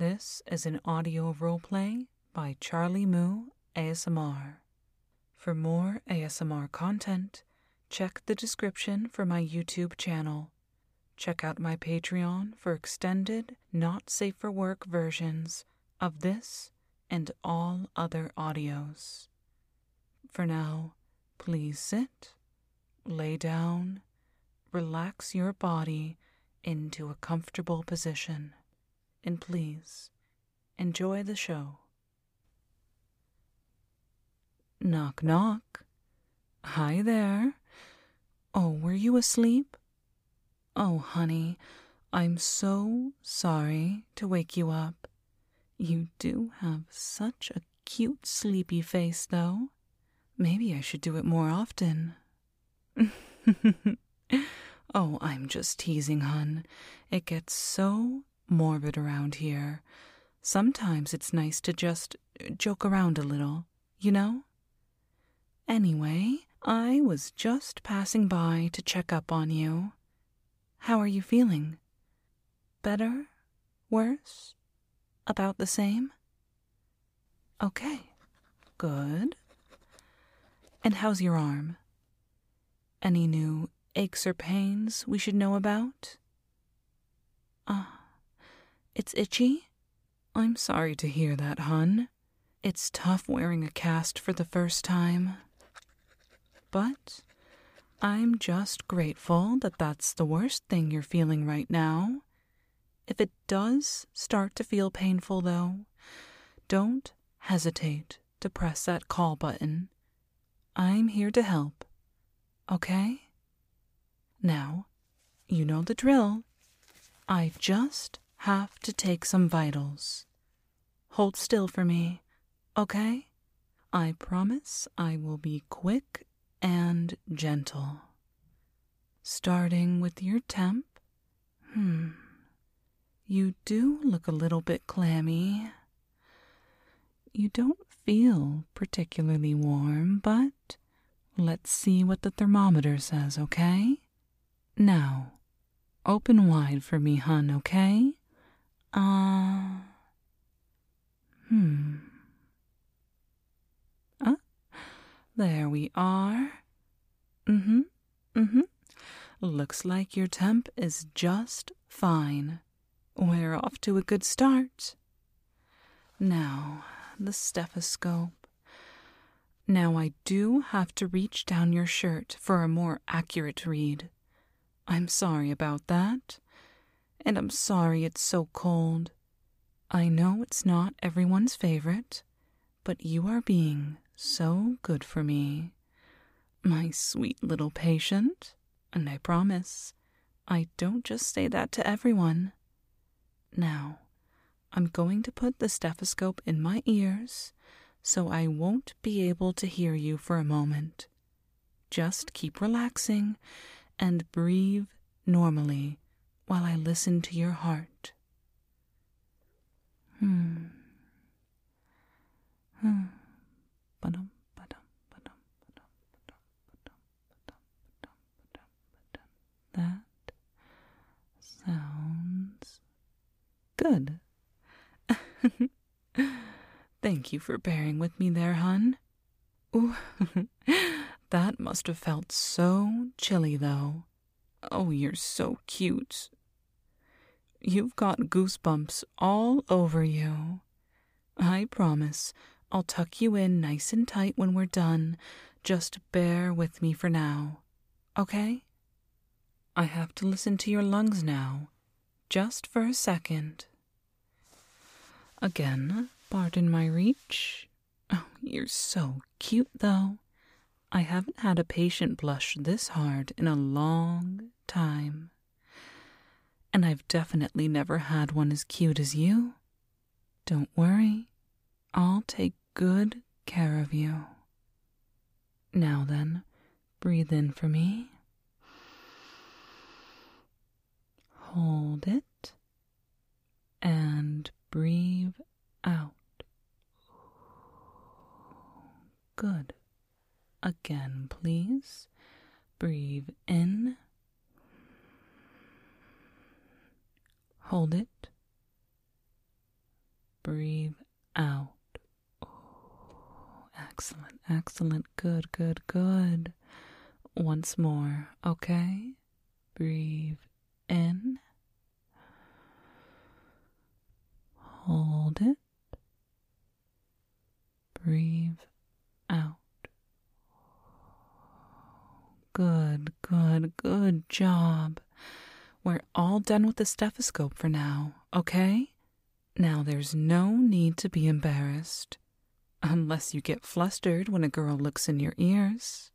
This is an audio roleplay by Charley Moo ASMR. For more ASMR content, check the description for my YouTube channel. Check out my Patreon for extended, not safe for work versions of this and all other audios. For now, please sit, lay down, relax your body into a comfortable position, and please enjoy the show. Knock, knock. Hi there. Oh, were you asleep? Oh, honey, I'm so sorry to wake you up. You do have such a cute sleepy face, though. Maybe I should do it more often. oh, I'm just teasing, hun. It gets so morbid around here. Sometimes it's nice to just joke around a little, you know? Anyway, I was just passing by to check up on you. How are you feeling? Better? Worse? About the same? Okay, good. And how's your arm? Any new aches or pains we should know about? Ah, it's itchy? I'm sorry to hear that, hun. It's tough wearing a cast for the first time. But I'm just grateful that that's the worst thing you're feeling right now. If it does start to feel painful, though, don't hesitate to press that call button. I'm here to help. Okay? Now, you know the drill. I just have to take some vitals. Hold still for me, okay? I promise I will be quick and gentle. Starting with your temp. Hmm. You do look a little bit clammy. You don't feel particularly warm, but let's see what the thermometer says, okay? Now, open wide for me, hun, okay? Uh, hmm. Ah, there we are. Mm hmm. Mm hmm. Looks like your temp is just fine. We're off to a good start. Now, the stethoscope. Now, I do have to reach down your shirt for a more accurate read. I'm sorry about that. And I'm sorry it's so cold. I know it's not everyone's favorite, but you are being so good for me. My sweet little patient. And I promise, I don't just say that to everyone. Now, I'm going to put the stethoscope in my ears so I won't be able to hear you for a moment. Just keep relaxing and breathe normally while I listen to your heart. Hmm. Hmm. That sounds good. Thank you for bearing with me there, hun. Ooh, that must have felt so chilly, though. Oh, you're so cute. You've got goosebumps all over you. I promise I'll tuck you in nice and tight when we're done. Just bear with me for now, okay? I have to listen to your lungs now, just for a second. Again, pardon my reach. Oh, you're so cute, though. I haven't had a patient blush this hard in a long time. And I've definitely never had one as cute as you. Don't worry, I'll take good care of you. Now then, breathe in for me. Hold it and breathe out. Good. Again, please. Breathe in. Hold it. breathe out. excellent, excellent. Good, good, good. Once more, okay? Breathe in. Hold it. Breathe out. Good, good, good job. We're all done with the stethoscope for now, okay? Now there's no need to be embarrassed. Unless you get flustered when a girl looks in your ears.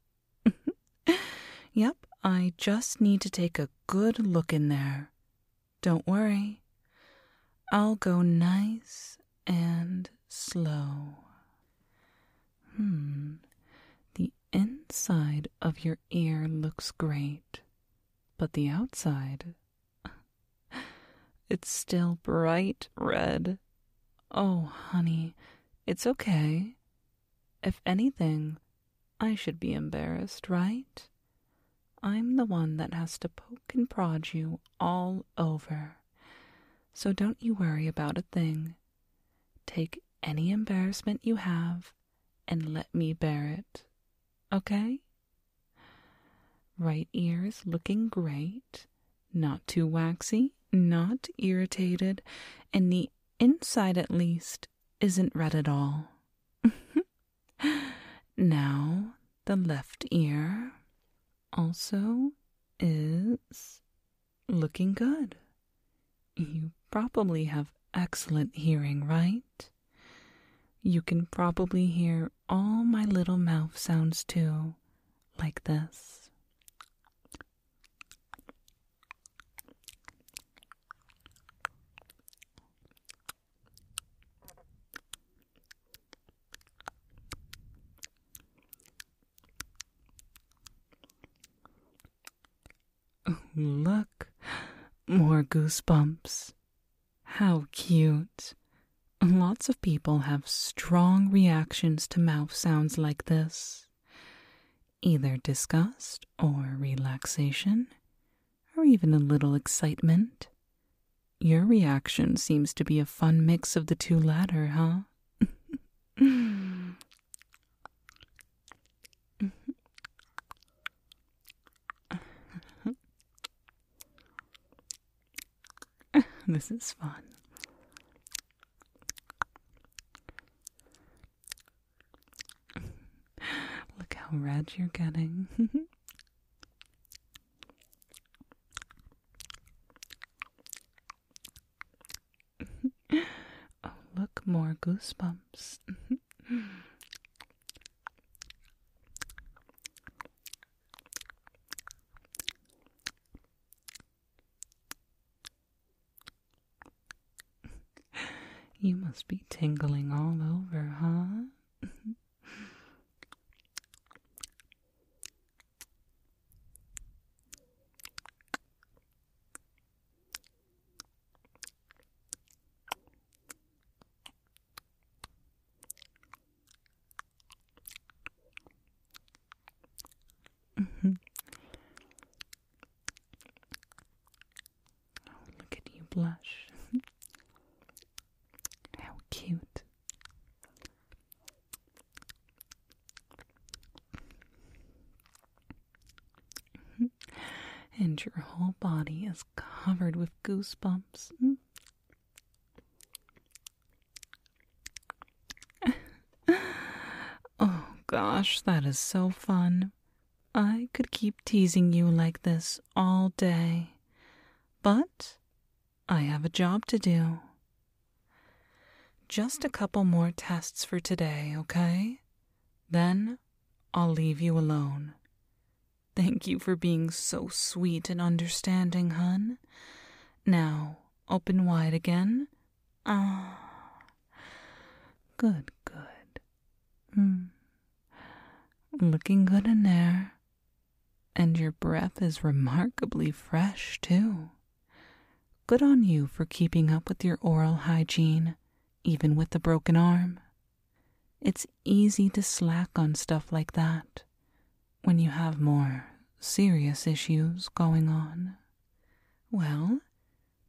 yep, I just need to take a good look in there. Don't worry. I'll go nice and slow. Hmm, the inside of your ear looks great, but the outside. It's still bright red. Oh, honey, it's okay. If anything, I should be embarrassed, right? I'm the one that has to poke and prod you all over. So don't you worry about a thing. Take any embarrassment you have and let me bear it. Okay? Right ear's looking great. Not too waxy, not irritated, and the inside at least isn't red at all. now, the left ear also is looking good. You probably have excellent hearing, right? You can probably hear all my little mouth sounds too, like this. Look, more goosebumps. How cute. Lots of people have strong reactions to mouth sounds like this either disgust or relaxation, or even a little excitement. Your reaction seems to be a fun mix of the two latter, huh? this is fun. Look how red you're getting. oh, look, more goosebumps. You must be tingling all over, huh? Look at you blush. How cute. And your whole body is covered with goosebumps. oh gosh, that is so fun. I could keep teasing you like this all day. But I have a job to do. Just a couple more tests for today, okay? Then I'll leave you alone. Thank you for being so sweet and understanding, hun. Now, open wide again. Ah. Good, good. Hmm. Looking good in there. And your breath is remarkably fresh, too. Good on you for keeping up with your oral hygiene, even with the broken arm. It's easy to slack on stuff like that when you have more serious issues going on. Well,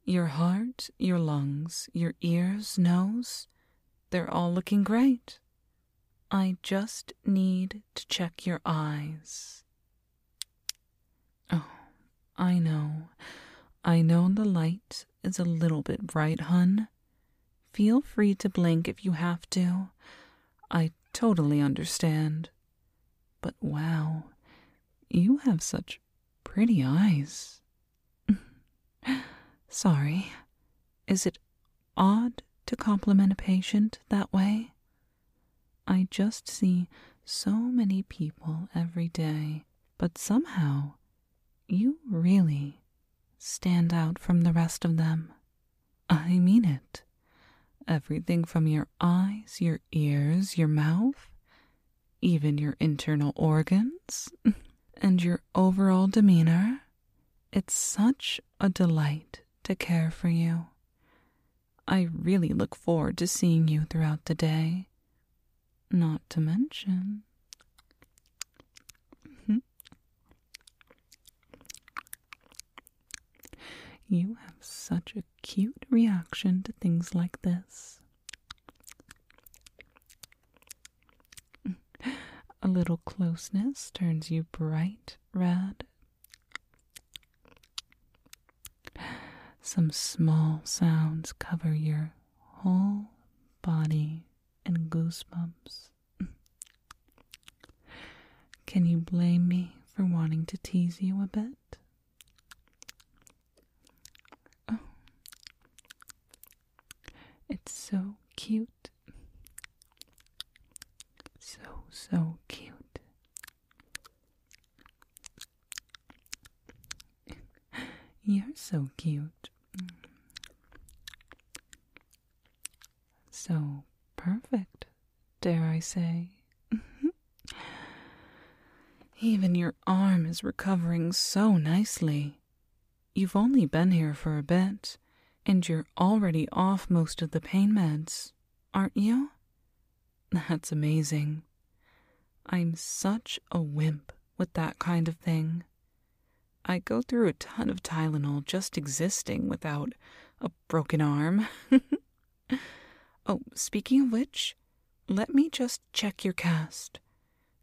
your heart, your lungs, your ears, nose, they're all looking great. I just need to check your eyes. Oh, I know. I know the light is a little bit bright, hun. Feel free to blink if you have to. I totally understand. But wow, you have such pretty eyes. Sorry. Is it odd to compliment a patient that way? I just see so many people every day, but somehow you really stand out from the rest of them. I mean it. Everything from your eyes, your ears, your mouth, even your internal organs, and your overall demeanor. It's such a delight to care for you. I really look forward to seeing you throughout the day. Not to mention. Hmm? You have such a cute reaction to things like this. A little closeness turns you bright red. Some small sounds cover your whole body in goosebumps. Can you blame me for wanting to tease you a bit? Oh, it's so cute. So, so cute. You're so cute. So perfect, dare I say. Even your arm is recovering so nicely. You've only been here for a bit, and you're already off most of the pain meds, aren't you? That's amazing. I'm such a wimp with that kind of thing. I go through a ton of Tylenol just existing without a broken arm. oh, speaking of which, let me just check your cast.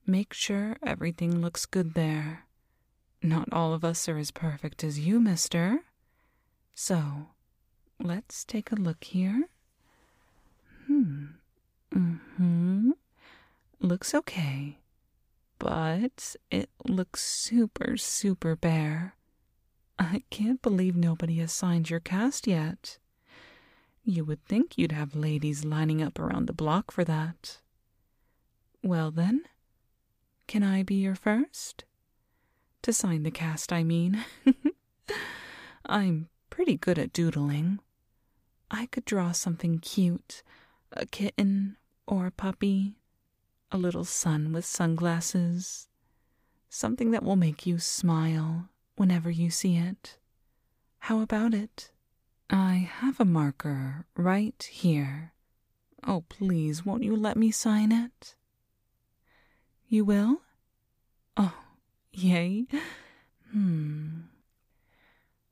Make sure everything looks good there. Not all of us are as perfect as you, mister. So, let's take a look here. Hmm. Mm hmm. Looks okay but it looks super, super bare. I can't believe nobody has signed your cast yet. You would think you'd have ladies lining up around the block for that. Well, then, can I be your first? To sign the cast, I mean. I'm pretty good at doodling. I could draw something cute a kitten or a puppy a little sun with sunglasses, something that will make you smile whenever you see it. How about it? I have a marker right here. Oh, please, won't you let me sign it? You will? Oh, yay. Hmm.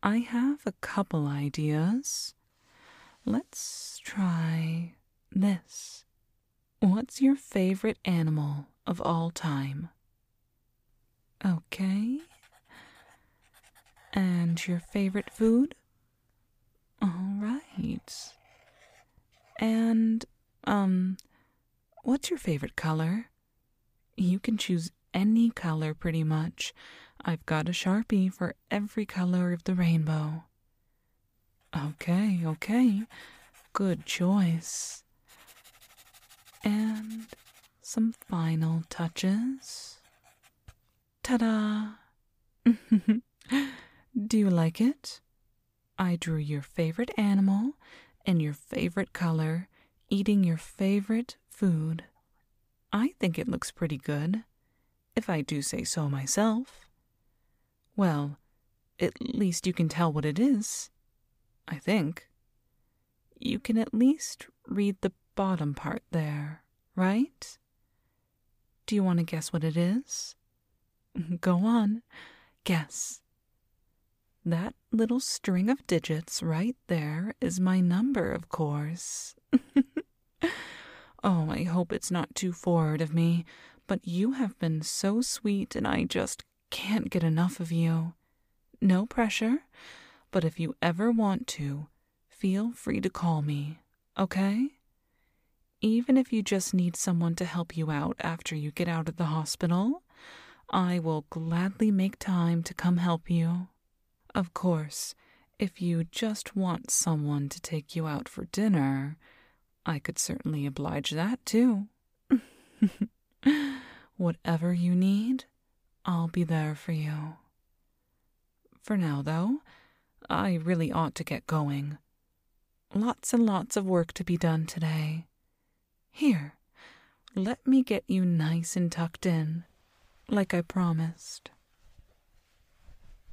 I have a couple ideas. Let's try this. What's your favorite animal of all time? Okay. And your favorite food? All right. And, um, what's your favorite color? You can choose any color pretty much. I've got a sharpie for every color of the rainbow. Okay, okay. Good choice. And some final touches. Ta da! Do you like it? I drew your favorite animal and your favorite color eating your favorite food. I think it looks pretty good, if I do say so myself. Well, at least you can tell what it is. I think. You can at least read the bottom part there, right? Do you want to guess what it is? Go on, guess. That little string of digits right there is my number, of course. Oh, I hope it's not too forward of me, but you have been so sweet and I just can't get enough of you. No pressure, but if you ever want to, feel free to call me, okay? Even if you just need someone to help you out after you get out of the hospital, I will gladly make time to come help you. Of course, if you just want someone to take you out for dinner, I could certainly oblige that too. Whatever you need, I'll be there for you. For now, though, I really ought to get going. Lots and lots of work to be done today. Here, let me get you nice and tucked in, like I promised.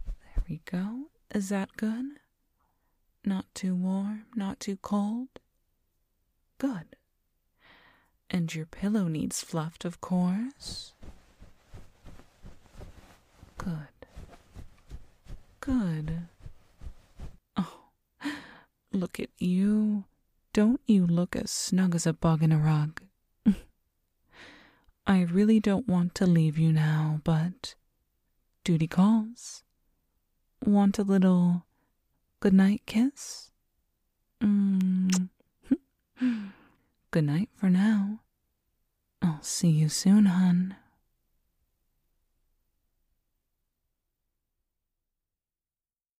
There we go. Is that good? Not too warm, not too cold? Good. And your pillow needs fluffed, of course. Good. Good. Oh, look at you. Don't you look as snug as a bug in a rug? I really don't want to leave you now, but duty calls. Want a little good night kiss? Mm. good night for now. I'll see you soon, hun.